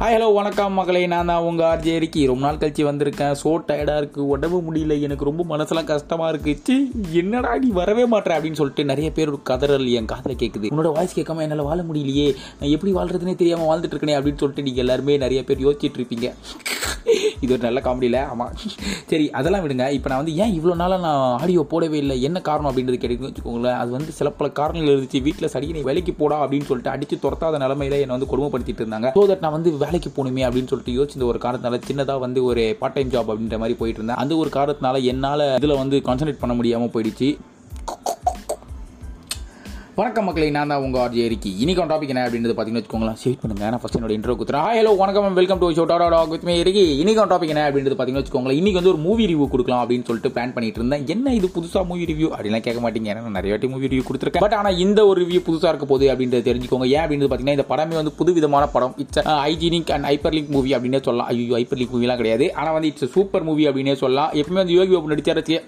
Hi hello வணக்கம் மகளே. நான் தான் உங்கள் ஆர்ஜே இருக்கி ரொம்ப நாள் கழிச்சு வந்திருக்கேன். ஸோ டயர்டாக இருக்குது உடம்பு முடியல. எனக்கு ரொம்ப மனசெல்லாம் கஷ்டமாக இருக்குது சி என்னடா நீ வரவே மாட்டேன் அப்படின்னு சொல்லிட்டு நிறைய பேர் ஒரு கதறல் என் காதில் கேட்குது உன்னோட வாய்ஸ் கேட்காம என்னால் வாழ முடியலையே. நான் எப்படி வாழ்கிறதுனே தெரியாமல் வாழ்ந்துட்டு இருக்கனே அப்படின்னு சொல்லிட்டு நீங்கள் எல்லாருமே நிறைய பேர் யோசிச்சுட்டு இருப்பீங்க. இது ஒரு நல்ல காமெடியில் ஆமாம் சரி அதெல்லாம் விடுங்க. இப்போ நான் வந்து ஏன் இவ்வளோ நாளாக நான் ஆடியோ போடவே இல்லை? என்ன காரணம் அப்படின்றது கேட்டுக்கணும்னு வச்சுக்கோங்களேன். அது வந்து சில பல காரணங்கள் இருந்துச்சு. வீட்டில் சரி நீ வேலைக்கு போடா அப்படின்னு சொல்லிட்டு அடித்து துரத்தாத நிலமையில என்னை வந்து கொடுமைப்படுத்திட்டு இருந்தாங்க. ஸோ தட் நான் வந்து வேலைக்கு போகணுமே அப்படின்னு சொல்லிட்டு யோசிச்ச ஒரு காரணத்தினால சின்னதாக வந்து ஒரு பார்ட் டைம் ஜாப் அப்படின்ற மாதிரி போயிட்டு இருந்தேன். அந்த ஒரு காரணத்தினால என்னால் இதில் வந்து கான்சன்ட்ரேட் பண்ண முடியாமல் போயிடுச்சு. வணக்கம் மக்களை நான் தான் உங்கள் ஆர்ஜி இருக்கி இன்னைக்கு டாபிக் என்ன அப்படின்றது பார்த்தீங்கன்னு வச்சுக்கோங்களேன். சேவ் பண்ணுங்க. நான் ஃபஸ்ட் என்னோட இன்ட்ரோ குத்துறேன் ஹலோ வணக்கம் welcome to show Tata talk with me இருக்கி இன்னைக்கு டாபிக் என்ன அப்படின்றது பார்த்தீங்கன்னு வச்சுக்கோங்களேன். இன்னைக்கு வந்து ஒரு மூவி ரிவ்யூ கொடுக்கலாம் அப்படின்னு சொல்லிட்டு பிளான் பண்ணிட்டு இருந்தேன். என்ன இது புதுசாக மூவி ரிவ்யூ அப்படிலாம் கேட்க மாட்டீங்க. ஏன்னா நிறைய வாட்டி மூவி ரிவ்யூ கொடுத்துருக்கேன். பட் ஆனால் இந்த ஒரு ரிவ்யூ புதுசாக இருக்க போகுது அப்படின்றது தெரிஞ்சுக்கோங்க. ஏன் அப்படின்றது பார்த்தீங்கன்னா இந்த படமே வந்து புது விதமான படம் it's hygienic and hyperlink movie அப்படின்னே சொல்லலாம். ஐயோ ஹைப்பர் லிங்க் மூவிலாம் கிடையாது. ஆனால் வந்து இட்ஸ் சூப்பர் மூவி அப்படின்னே சொல்லலாம். எப்பவுமே வந்து யோகி பாபு நடிச்சாரே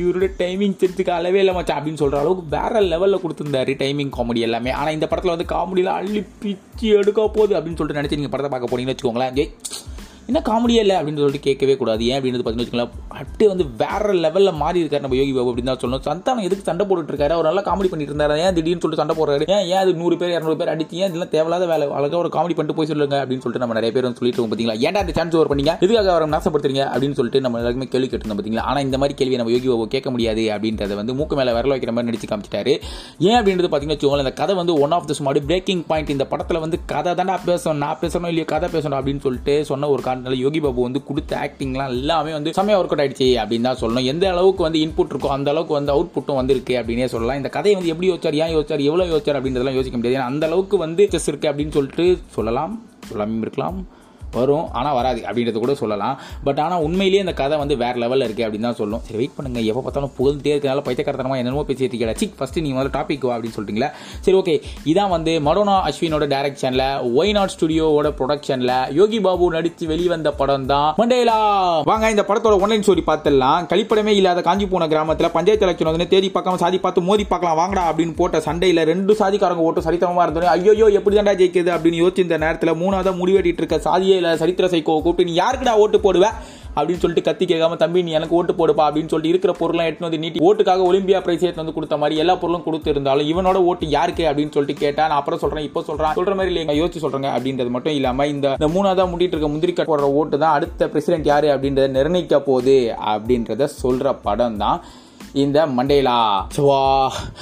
இவரோட டைமிங் சென்ஸுக்கு அளவே இல்லை மச்சான் அப்படின்னு சொல்கிற அளவுக்கு வேற லெவலில் கொடுத்துருந்தாரு டைமிங் காமெடி எல்லாமே. ஆனால் இந்த படத்தில் வந்து காமெடியில் அள்ளி பிச்சு எடுக்க போகுது அப்படின்னு சொல்லிட்டு நினச்சி நீங்கள் படத்தை பார்க்க போனீங்கன்னு வச்சுக்கோங்களேன். ஜெய் என்ன காமெடியே இல்லை அப்படின்னு சொல்லிட்டு கேட்கவே கூடாது. ஏன் அப்படின்னு பார்த்தீங்கன்னு வச்சுக்கோங்களேன் அப்படியே வந்து வேற லெவலில் மாறி இருக்காரு நம்ம யோகி பாபு அப்படின்னு தான் சொல்லணும். சந்தானம் எதுக்கு சண்டை போட்டுட்டு இருக்காரு? அவர் நல்லா காமெடி பண்ணிட்டு இருந்தாரு ஏன் திடீர்னு சொல்லிட்டு சண்டை போடுறாரு? ஏன் ஏன் அது நூறு பேர் இரநூறு பேர் அடிச்சு ஏன் இதெல்லாம் தேவையில்லாத வேலை? அழகாக ஒரு காமெடி பண்ணிட்டு போய் சொல்லுங்க அப்படின்னு சொல்லிட்டு நம்ம நிறைய பேர் வந்து சொல்லிட்டு இருக்கோம் பார்த்தீங்களா ஏன்டா அந்த சான்ஸ் ஓவர் பண்ணீங்க? எதுக்காக அவரை நாசப்படுத்துறீங்க? அப்படின்னு சொல்லிட்டு நம்ம எல்லாருமே கேள்வி கேட்டிருந்தோம் பார்த்தீங்களா ஆனால் இந்த மாதிரி கேள்வி நம்ம யோகி பாபு கேட்க முடியாது அப்படின்றத வந்து மூக்கு மேலே விரல வைக்கிற மாதிரி நடிச்சு காமிச்சிட்டாரு. ஏன் அப்படின்றது பார்த்தீங்கன்னா வச்சுக்கோங்களேன் இந்த கதை வந்து one of the smart breaking point இந்த படத்தில் வந்து கதை தானே பேசணும் நான் பேசணும் இல்லையோ கதை பேசணும் அப்படின்னு சொல்லிட்டு சொன்ன ஒரு அதனால யோகி பாபு வந்து கொடுத்த ஆக்டிங்லாம் எல்லாமே வந்து செம்மையாக ஒர்க் அவுட் ஆயிடுச்சு அப்படின்னு தான் சொல்லணும். எந்த அளவுக்கு வந்து இன்புட் இருக்கோ அந்த அளவுக்கு வந்து அவுட் புட்டும் வந்திருக்கு அப்படின்னே சொல்லலாம். இந்த கதையை வந்து எப்படி யோசிச்சார் ஏன் யோசிச்சார் எவ்வளோ யோசிச்சார் அப்படின்றதெல்லாம் யோசிக்க முடியாது. ஏன்னா அந்த அளவுக்கு வந்து செஸ் இருக்கு அப்படின்னு சொல்லிட்டு சொல்லலாம். சொல்லாமல் இருக்கலாம். வரும். ஆனால் வராது அப்படின்றத கூட சொல்லலாம். பட் ஆனால் உண்மையிலேயே இந்த கதை வந்து வேற லெவலில் இருக்குது அப்படின்னு தான் சொல்லும். சரி வெயிட் பண்ணுங்க. எப்போ பார்த்தாலும் புகழ்ந்துட்டே இருக்கனால பைத்தியக்காரத்தனமாக என்னமோ பேசிட்டு இருக்கா சிக் ஃபஸ்ட்டு நீங்கள் முதல்ல டாபிக் வா அப்படின்னு சொல்லிட்டீங்களா சரி ஓகே இதான் வந்து மடோனா அஸ்வினோட டைரக்ஷனில் ஒய் நாட் ஸ்டுடியோவோட ப்ரொடக்ஷனில் யோகி பாபு நடித்து வெளிவந்த படம் தான் மண்டேலா. வாங்க இந்த படத்தோட ஒன்லைன் ஸ்டோரி பார்த்துடலாம். கழிப்படமே இல்லாத காஞ்சி போன கிராமத்தில் பஞ்சாயத்து எலெக்ஷன் வந்து தேடி பார்க்காம சாதி பார்த்து மோதி பார்க்கலாம் வாங்கடா அப்படின்னு போட்ட சண்டையில் ரெண்டு சாதிக்காரங்க ஓட்டு சரித்திரமா இருந்தோம் ஐயோ எப்படி தான்டா ஜெயிக்கிறது அப்படின்னு யோசிச்சு இந்த நேரத்தில் மூணாவது முடிவெட்டிட்டு இருக்க சாதியே இல்லை சரித்திர சைக்கோ கூப்பிட்டு நீ யாருக்குடா ஓட்டு போடுவ? அப்படின்னு சொல்லிட்டு கத்தி கேட்காம தம்பி நீ எனக்கு ஓட்டு போடுப்பா அப்படின்னு சொல்லிட்டு இருக்கிற பொருளை எடுத்து வந்து நீட்டி ஓட்டுக்காக ஒலிம்பியா பிரைஸ் எடுத்து வந்து கொடுத்த மாதிரி எல்லா பொருளும் கொடுத்து இருந்தாலும் இவனோட ஓட்டு யாருக்கு? அப்படின்னு சொல்லிட்டு கேட்டா நான் அப்புறம் சொல்றேன் இப்போ சொல்றேன். சொல்ற மாதிரி இல்லைங்க யோசிச்சு சொல்றேங்க அப்படின்றது மட்டும் இல்லாம இந்த இந்த மூணாவதா முடிட்டு இருக்க முந்திரி கட் போடுற ஓட்டு தான் அடுத்த பிரசிடென்ட் யாரு அப்படின்றத நிர்ணயிக்க போகுது அப்படின்றத சொல்ற படம் தான். இந்த மண்டேலா. வா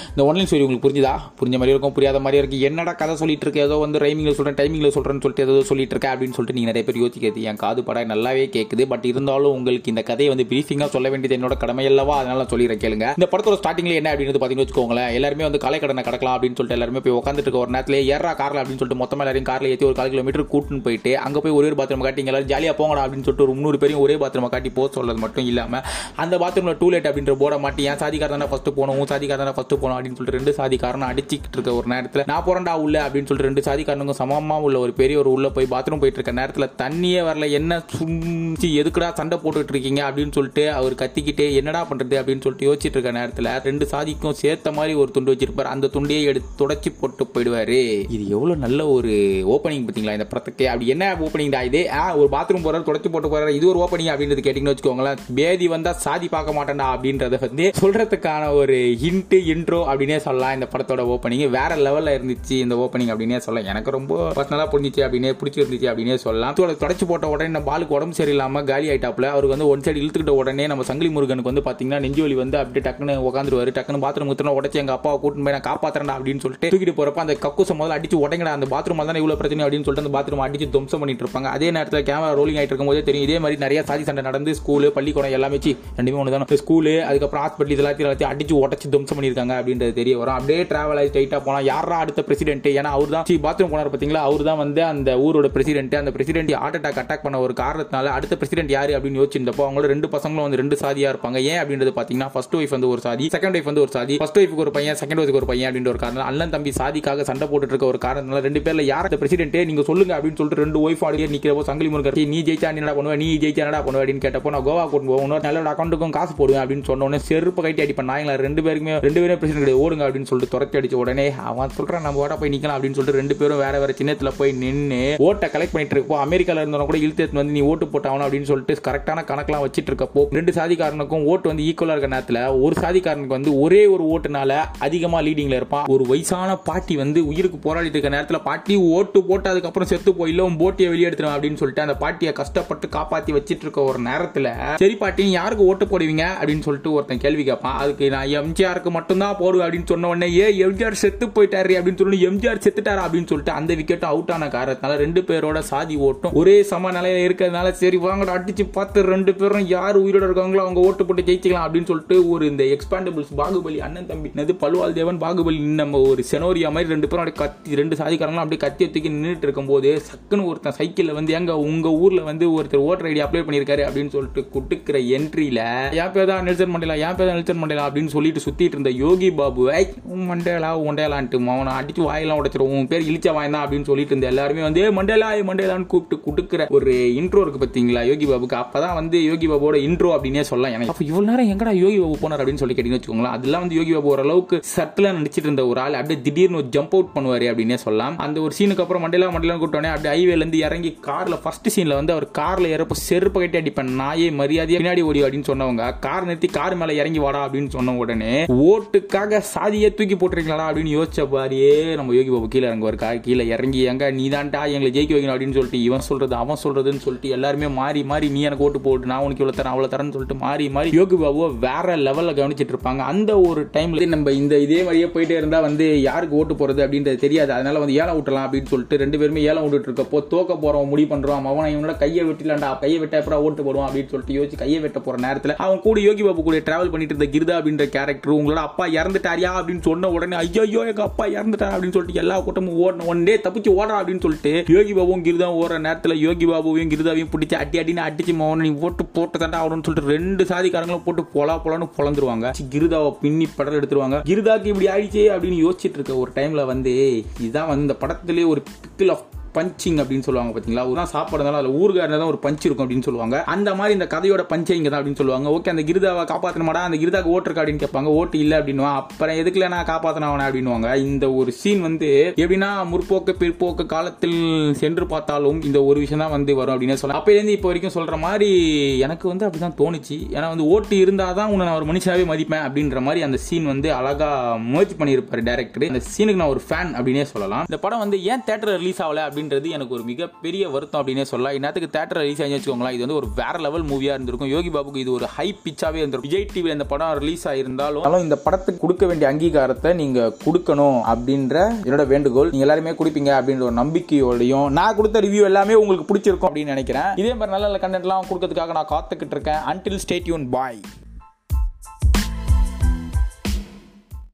இந்த ஒன்லைன் ஸ்டோரி உங்களுக்கு புரிஞ்சுதா? புரிஞ்ச மாதிரி இருக்கும் புரியாத மாதிரி இருக்கு. என்னடா கதை சொல்லிட்டு இருக்க? ஏதோ வந்து ரைமிங்கில் சொல்கிறேன் டைமிங்கில் சொல்கிறேன்னு சொல்லிட்டு ஏதோ சொல்லிட்டு இருக்க அப்படின்னு சொல்லிட்டு நீங்கள் நிறைய பேர் யோசிக்கிறது என் காது படம் நல்லாவே கேட்குது பட் இருந்தாலும் உங்களுக்கு இந்த கதையை வந்து பிரீஃபிங்காக சொல்ல வேண்டியது என்னோட கடமை அல்லவா? அதனால சொல்லிடுறேன் கேளுங்க. இந்த படத்தோட ஸ்டார்டிங்ல என்ன அப்படின்னு பார்த்தீங்கன்னு வச்சுக்கோங்களேன். எல்லாருமே வந்து கலை கடனை கடக்கலாம் அப்படின்னு சொல்லிட்டு எல்லாருமே போய் உட்காந்துட்டு இருக்க ஒரு நேரத்தில் ஏறா காரில் அப்படின்னு சொல்லிட்டு மொத்தமாக எல்லாரையும் காரில் ஏற்றி ஒரு கால் கிலோமீட்டர் கூட்டுன்னு போயிட்டு அங்கே போய் ஒரே ஒரு பாத்ரூம் காட்டி எல்லாரும் ஜாலியாக போங்கடா அப்படின்னு சொல்லிட்டு ஒரு முந்நூறு பேரையும் ஒரே பாத்ரூம் காட்டி போக சொல்றது மட்டும் இல்லாமல் அந்த பாத்ரூம்ல டூலெட் அப்படின்ற போட மாட்டி என் சாதிக்காரன் ஃபர்ஸ்ட் போகணும் உன் சாதிக்கார தானே ஃபர்ஸ்ட் போகணும் அப்படின்னு சொல்லிட்டு ரெண்டு சாதிக்காரன் அடிச்சிக்கிட்டு இருக்க ஒரு நேரத்தில் நான் போறேன்டா உள்ள அப்படின்னு சொல்லிட்டு ரெண்டு சாதிக்காரனுங்க சமமாக உள்ள ஒரு பெரிய ஒரு உள்ள போய் பாத்ரூம் போயிட்டு இருக்க நேரத்தில் தண்ணியே வரல என்ன சுஞ்சி எதுக்குடா சண்டை போட்டுட்டு இருக்கீங்க? அப்படின்னு சொல்லிட்டு அவர் கத்திக்கிட்டே என்னடா பண்றது? அப்படின்னு சொல்லிட்டு யோசிச்சுட்டு இருக்க நேரத்தில் ரெண்டு சாதிக்கும் சேர்த்த மாதிரி ஒரு துண்டு வச்சிருப்பார். அந்த துண்டையே எடுத்து தொடச்சி போட்டு போயிடுவாரு. இது எவ்வளவு நல்ல ஒரு ஓப்பனிங் பார்த்தீங்களா இந்த படத்துக்கு? அப்படி என்ன ஓப்பனிங் தான் இது? ஆ, ஒரு பாத்ரூம் போறாரு தொடச்சி போட்டு போறாரு. இது ஒரு ஓப்பனிங் அப்படின்றது கேட்டிங்கன்னு வச்சுக்கோங்களேன். பேதி வந்தா சாதி பார்க்க மாட்டேன்டா அப்படின்றத வந்து சொல்றதுக்கான ஒரு ஹிண்ட் இன்ட்ரோ அப்படின்னே சொல்லலாம். இந்த படத்தோட ஓப்பனிங் வேற லெவல்ல இருந்துச்சு. இந்த ஓப்பனிங் அப்படின்னே சொல்லலாம் எனக்கு ரொம்ப பர்சனலா புரிஞ்சிச்சு அப்படின்னே பிடிச்சிருந்துச்சு அப்படின்னே சொல்லலாம். தொடச்சு போட்ட உடனே நம்ம பாலுக்கு உடம்பு சரியில்லாம காலி ஆயிட்டாப்ல அவருக்கு வந்து ஒன் சைடு இழுத்துக்கிட்ட உடனே நம்ம சங்கிலி முருகனுக்கு வந்து பாத்தீங்கன்னா நெஞ்சு வலி வந்து அப்படியே டக்குன்னு உட்காந்துருவாரு டக்குன்னு பாத்ரூம் ஊத்துனா உடச்சு எங்க அப்பாவை கூட்டு போய் நான் காப்பாத்துறேன் அப்படின்னு சொல்லிட்டு தூக்கிட்டு போறப்ப அந்த கக்கூச முதல்ல அடிச்சு உடங்கடா அந்த பாத்ரூம் தானே இவ்வளவு பிரச்சனை அப்படின்னு சொல்லிட்டு அந்த பாத்ரூம் அடிச்சு துவம்சம் பண்ணிட்டு இருப்பாங்க. அதே நேரத்தில் கேமரா ரோலிங் ஆயிட்டு இருக்கும்போதே தெரியும். இதே மாதிரி நிறைய சாதி சண்டை நடந்து ஸ்கூலு பள்ளிக்கூடம் எல்லாமே ரெண்டுமே ஒன்று தான் ஸ்கூலு அதுக்கப்புறம் ஹாஸ்பிட்டல் இது எல்லாத்தையும் எல்லாத்தையும் அடிச்சு உடச்சு துவம்சம் பண்ணியிருக்காங்க அப்படின்றது தெரிய வரும். அப்படியே டிராவல் ஆகி ஸ்ட்ரைட்டாக போனால் யாரா அடுத்த பிரசிடென்ட் ஏன்னா அவர் தான் பாத்ரூம் போனார் பார்த்தீங்களா அவர் தான் வந்து அந்த ஊரோட பிரசிடென்ட் அந்த பிரசிடென்ட் ஹார்ட் அட்டாக் அட்டாக் பண்ண ஒரு காரணத்தினால அடுத்த பிரசிடென்ட் யார் அப்படின்னு யோசிச்சிருந்தப்போ அவங்களோட ரெண்டு பசங்களும் வந்து ரெண்டு சாதியாக இருப்பாங்க. ஏன் அப்படின்றது பார்த்தீங்கன்னா ஃபர்ஸ்ட் ஒய்ஃப் வந்து ஒரு சாதி செகண்ட் ஒய்ஃப் வந்து ஒரு சாதி ஃபர்ஸ்ட் ஒய்ஃபுக்கு ஒரு பையன் செகண்ட் ஒய்ஃபுக்கு ஒரு பையன் அப்படின்ற ஒரு காரணம். அண்ணன் தம்பி சாதிக்காக சண்டை போட்டுட்டு இருக்க ஒரு காரணத்தினால ரெண்டு பேர்ல யார் அந்த பிரசிடென்ட் நீங்க சொல்லுங்க அப்படின்னு சொல்லிட்டு ரெண்டு ஒய்ஃப் ஆடியே நிக்கிறப்போ சங்கிலி முருகர் நீ ஜெயிச்சா என்னடா பண்ணுவேன் நீ ஜெயிச்சா என்னடா பண்ணுவேன் அப்படின்னு கேட்டப்போ நான் கோவா கூட்டு போவோம் இன்னொரு நல்ல அக்கௌண்ட்டுக்கும் காசு போடுவேன் அப்படின்னு சொன்னோன்னே செரு செருப்பு கட்டி அடிப்பேன். நாயங்களா ரெண்டு பேருக்குமே ரெண்டு பேரும் பிரச்சனை கிடையாது. ஓடுங்க அப்படின்னு சொல்லிட்டு துரத்தி அடிச்ச உடனே அவன் சொல்றான் நம்ம ஓட போய் நிக்கலாம் அப்படின்னு சொல்லிட்டு ரெண்டு பேரும் வேற வேற சின்னத்துல போய் நின்று ஓட்டை கலெக்ட் பண்ணிட்டு இருப்போம் அமெரிக்கால இருந்தவங்க கூட இழுத்து வந்து நீ ஓட்டு போட்டாவணும் அப்படின்னு சொல்லிட்டு கரெக்டான கணக்கெல்லாம் வச்சிட்டு இருக்கப்போ ரெண்டு சாதிக்காரனுக்கும் ஓட்டு வந்து ஈக்குவலா இருக்க நேரத்துல ஒரு சாதிக்காரனுக்கு வந்து ஒரே ஒரு ஓட்டுனால அதிகமா லீடிங்ல இருப்பான். ஒரு வயசான பாட்டி வந்து உயிருக்கு போராடிட்டு இருக்க நேரத்துல பாட்டி ஓட்டு போட்டு அதுக்கப்புறம் செத்து போயில உன் போட்டியை வெளியெடுத்துருவேன் அப்படின்னு சொல்லிட்டு அந்த பாட்டியை கஷ்டப்பட்டு காப்பாத்தி வச்சிட்டு இருக்க ஒரு நேரத்துல சரி பாட்டி யாருக்கு ஓட்டு போடுவீங்க? அப்படின்னு சொல்லிட்டு ஒருத்தன் கேள்வி கேட்பான் அதுக்கு நான் எம்ஜிஆருக்கு மட்டும்தான் போடுவேன் அப்படின்னு சொன்ன உடனே ஏ எம்ஜிஆர் செத்து போயிட்டாரு அப்படின்னு சொல்லி எம்ஜிஆர் செத்துட்டாரா அப்படின்னு சொல்லிட்டு அந்த விக்கெட்டும் அவுட் ஆன காரணத்தினால ரெண்டு பேரோட சாதி ஓட்டும் ஒரே சம நிலையில இருக்கிறதுனால சரி வாங்கடா அடிச்சு பார்த்து ரெண்டு பேரும் யார் உயிரோட இருக்காங்களோ அவங்க ஓட்டு போட்டு ஜெயிச்சிக்கலாம் அப்படின்னு சொல்லிட்டு ஒரு இந்த எக்ஸ்பாண்டபிள்ஸ் பாகுபலி அண்ணன் தம்பி என்னது பழுவால் தேவன் பாகுபலி நம்ம ஒரு செனோரியா மாதிரி ரெண்டு பேரும் அப்படியே கத்தி ரெண்டு சாதிக்காரங்களும் அப்படியே கத்தி தூக்கி நின்றுட்டு இருக்கும்போது சக்குன்னு ஒருத்தன் சைக்கிளில் வந்து எங்க உங்க ஊர்ல வந்து ஒருத்தர் ஓட்டர் ஐடி அப்ளை பண்ணியிருக்காரு அப்படின்னு சொல்லிட்டு குட்டுக்கிற என்ட்ரியில ஏன் பேர் தான் நெல்சன் மண்டலா? ஏன் பேர் தான் நெல்சன் மண்டேலா அப்படின்னு சொல்லிட்டு சுத்திட்டு இருந்த யோகி பாபு ஐ மண்டேலா உண்டேலான்ட்டு அவனை அடிச்சு வாயெல்லாம் உடைச்சிரும். உன் பேர் இழிச்ச வாய்ந்தான் அப்படின்னு சொல்லிட்டு இருந்த எல்லாருமே வந்து மண்டேலா மண்டேலான்னு கூப்பிட்டு குடுக்குற ஒரு இன்ட்ரோ இருக்கு பாத்தீங்களா யோகி பாபுக்கு? அப்பதான் வந்து யோகி பாபுவோட இன்ட்ரோ அப்படின்னே சொல்லலாம் எனக்கு. அப்ப இவ்வளோ நேரம் எங்கடா யோகி பாபு போனார் அப்படின்னு சொல்லி கேட்டீங்கன்னு வச்சுக்கோங்களேன் அதெல்லாம் வந்து யோகி பாபு ஓரளவுக்கு சட்டில் நடிச்சிட்டு இருந்த ஒரு ஆள். அப்படியே திடீர்னு ஒரு ஜம்ப் அவுட் பண்ணுவாரு அப்படின்னே சொல்லலாம். அந்த ஒரு சீனுக்கு அப்புறம் மண்டேலா மண்டேலான்னு கூப்பிட்டோன்னே அப்படியே ஹைவேலேருந்து இறங்கி கார்ல ஃபர்ஸ்ட் சீனில் வந்து அவர் கார்ல இறப்ப செருப்பு கட்டி அடிப்பேன் நாயே மரியாதையை பின்னாடி ஓடி அப்படின்னு சொன்னவங்க கார் நிறுத்தி கார் மேல இறங்கி வாடா அப்படின்னு சொன்ன உடனே ஓட்டுக்காக சாதியே தூக்கி போட்டிருக்கீங்களா அப்படின்னு யோசிச்ச பாரியே நம்ம யோகி பாபு கீழே இறங்குவார். கீழே இறங்கி எங்க நீ தான்டா எங்களை ஜெயிக்க வைக்கணும் அப்படின்னு சொல்லிட்டு இவன் சொல்றது அவன் சொல்றதுன்னு சொல்லிட்டு எல்லாருமே மாறி மாறி நீ எனக்கு ஓட்டு போட்டு நான் உனக்கு இவ்வளவு தரேன் அவ்வளவு தரேன்னு சொல்லிட்டு மாறி மாறி யோகி பாபுவை வேற லெவல்ல கவனிச்சிட்டு இருப்பாங்க. அந்த ஒரு டைம்ல நம்ம இந்த இதே மாதிரியே போயிட்டே இருந்தா வந்து யாருக்கு ஓட்டு போறது அப்படின்றது தெரியாது. அதனால வந்து ஏலம் விட்டலாம் அப்படின்னு சொல்லிட்டு ரெண்டு பேருமே ஏலம் விட்டுட்டு இருக்கப்போ தோக்க போறோம் முடிவு பண்றோம் அவனை இவனோட கையை வெட்டிலாண்டா கையை வெட்ட அப்புறம் ஓட்டு போடுவான் அப்படின்னு சொல்லிட்டு யோசிச்சு கையை வெட்ட போற நேரத்துல அவன் கூட யோகி பாபு கூட டிராவல் பண்ணிட்டு இருந்த கிருதா அப்படின்ற கேரக்டர் உங்களோட அப்பா இறந்துட்டாரியா அப்படின்னு சொன்ன உடனே ஐயோ எங்க அப்பா இறந்துட்டார் அப்படின்னு சொல்லிட்டு எல்லா கூட்டமும் ஓடணும் ஒன் டே தப்பிச்சு ஓடுறா அப்படின்னு சொல்லிட்டு யோகி பாபுவும் கிருதாவும் ஓடுற நேரத்தில் யோகி பாபுவையும் கிருதாவையும் பிடிச்சி அடி அடின்னு அடிச்சு மோகன் நீ ஓட்டு போட்டு தாண்டா ஆகணும்னு சொல்லிட்டு ரெண்டு சாதிக்காரங்களும் போட்டு பொலா பொலான்னு பொழந்துருவாங்க கிருதாவை பின்னி படம் எடுத்துருவாங்க. கிருதாக்கு இப்படி ஆயிடுச்சே அப்படின்னு யோசிச்சுட்டு இருக்க ஒரு டைம்ல வந்து இதுதான் வந்து இந்த படத்துலேயே ஒரு பிக்கிள் ஆஃப் பஞ்சிங் அப்படின்னு சொல்லுவாங்க பார்த்தீங்களா ஒரு நாள் சாப்பாடு இருந்தாலும் அதுல தான் ஒரு பஞ்ச் இருக்கும் அப்படின்னு சொல்லுவாங்க. அந்த மாதிரி இந்த கதையோட பஞ்சை இங்கே தான் அப்படின்னு சொல்லுவாங்க. ஓகே அந்த கிருதாவை காப்பாற்றணுமாடா அந்த கிருதாக்கு ஓட்டுருக்கா அப்படின்னு கேட்பாங்க. ஓட்டு இல்லை அப்படின்னுவா. அப்புறம் எதுக்குல நான் காப்பாத்தினவன அப்படின்னுவாங்க. இந்த ஒரு சீன் வந்து எப்படின்னா முற்போக்கு பிற்போக்கு காலத்தில் சென்று பார்த்தாலும் இந்த ஒரு விஷயம் தான் வந்து வரும் அப்படின்னு சொல்லலாம் அப்போலேருந்து இப்போ வரைக்கும் சொல்கிற மாதிரி எனக்கு வந்து அப்படிதான் தோணுச்சு. ஏன்னா வந்து ஓட்டு இருந்தாதான் உன்னை நான் ஒரு மனுஷனாவே மதிப்பேன் அப்படின்ற மாதிரி அந்த சீன் வந்து அழகா முயற்சி பண்ணியிருப்பார் டேரக்டர் இந்த சீனுக்கு நான் ஒரு ஃபேன் அப்படின்னே சொல்லலாம். இந்த படம் வந்து ஏன் தேட்டர் ரிலீஸ் ஆகல அப்படின்றது எனக்கு ஒரு மிகப்பெரிய வருத்தம் அப்படின்னே சொல்லலாம். இன்னத்துக்கு தேட்டர் ரிலீஸ் ஆகி வச்சுக்கோங்களேன் இது வந்து ஒரு வேற லெவல் மூவியாக இருந்திருக்கும். யோகி பாபுக்கு இது ஒரு ஹை பிச்சாவே இருந்திருக்கும். விஜய் டிவி இந்த படம் ரிலீஸ் ஆயிருந்தாலும் இந்த படத்துக்கு கொடுக்க வேண்டிய அங்கீகாரத்தை நீங்க கொடுக்கணும் அப்படின்ற என்னோட வேண்டுகோள். நீங்க எல்லாருமே கொடுப்பீங்க அப்படின்ற ஒரு நம்பிக்கையோடையும் நான் கொடுத்த ரிவ்யூ எல்லாமே உங்களுக்கு பிடிச்சிருக்கும் அப்படின்னு நினைக்கிறேன். இதே மாதிரி நல்ல நல்ல கண்டென்ட்லாம் கொடுக்கறதுக்காக நான் காத்துக்கிட்டு இருக்கேன். அன்டில் ஸ்டேட்யூன் பாய்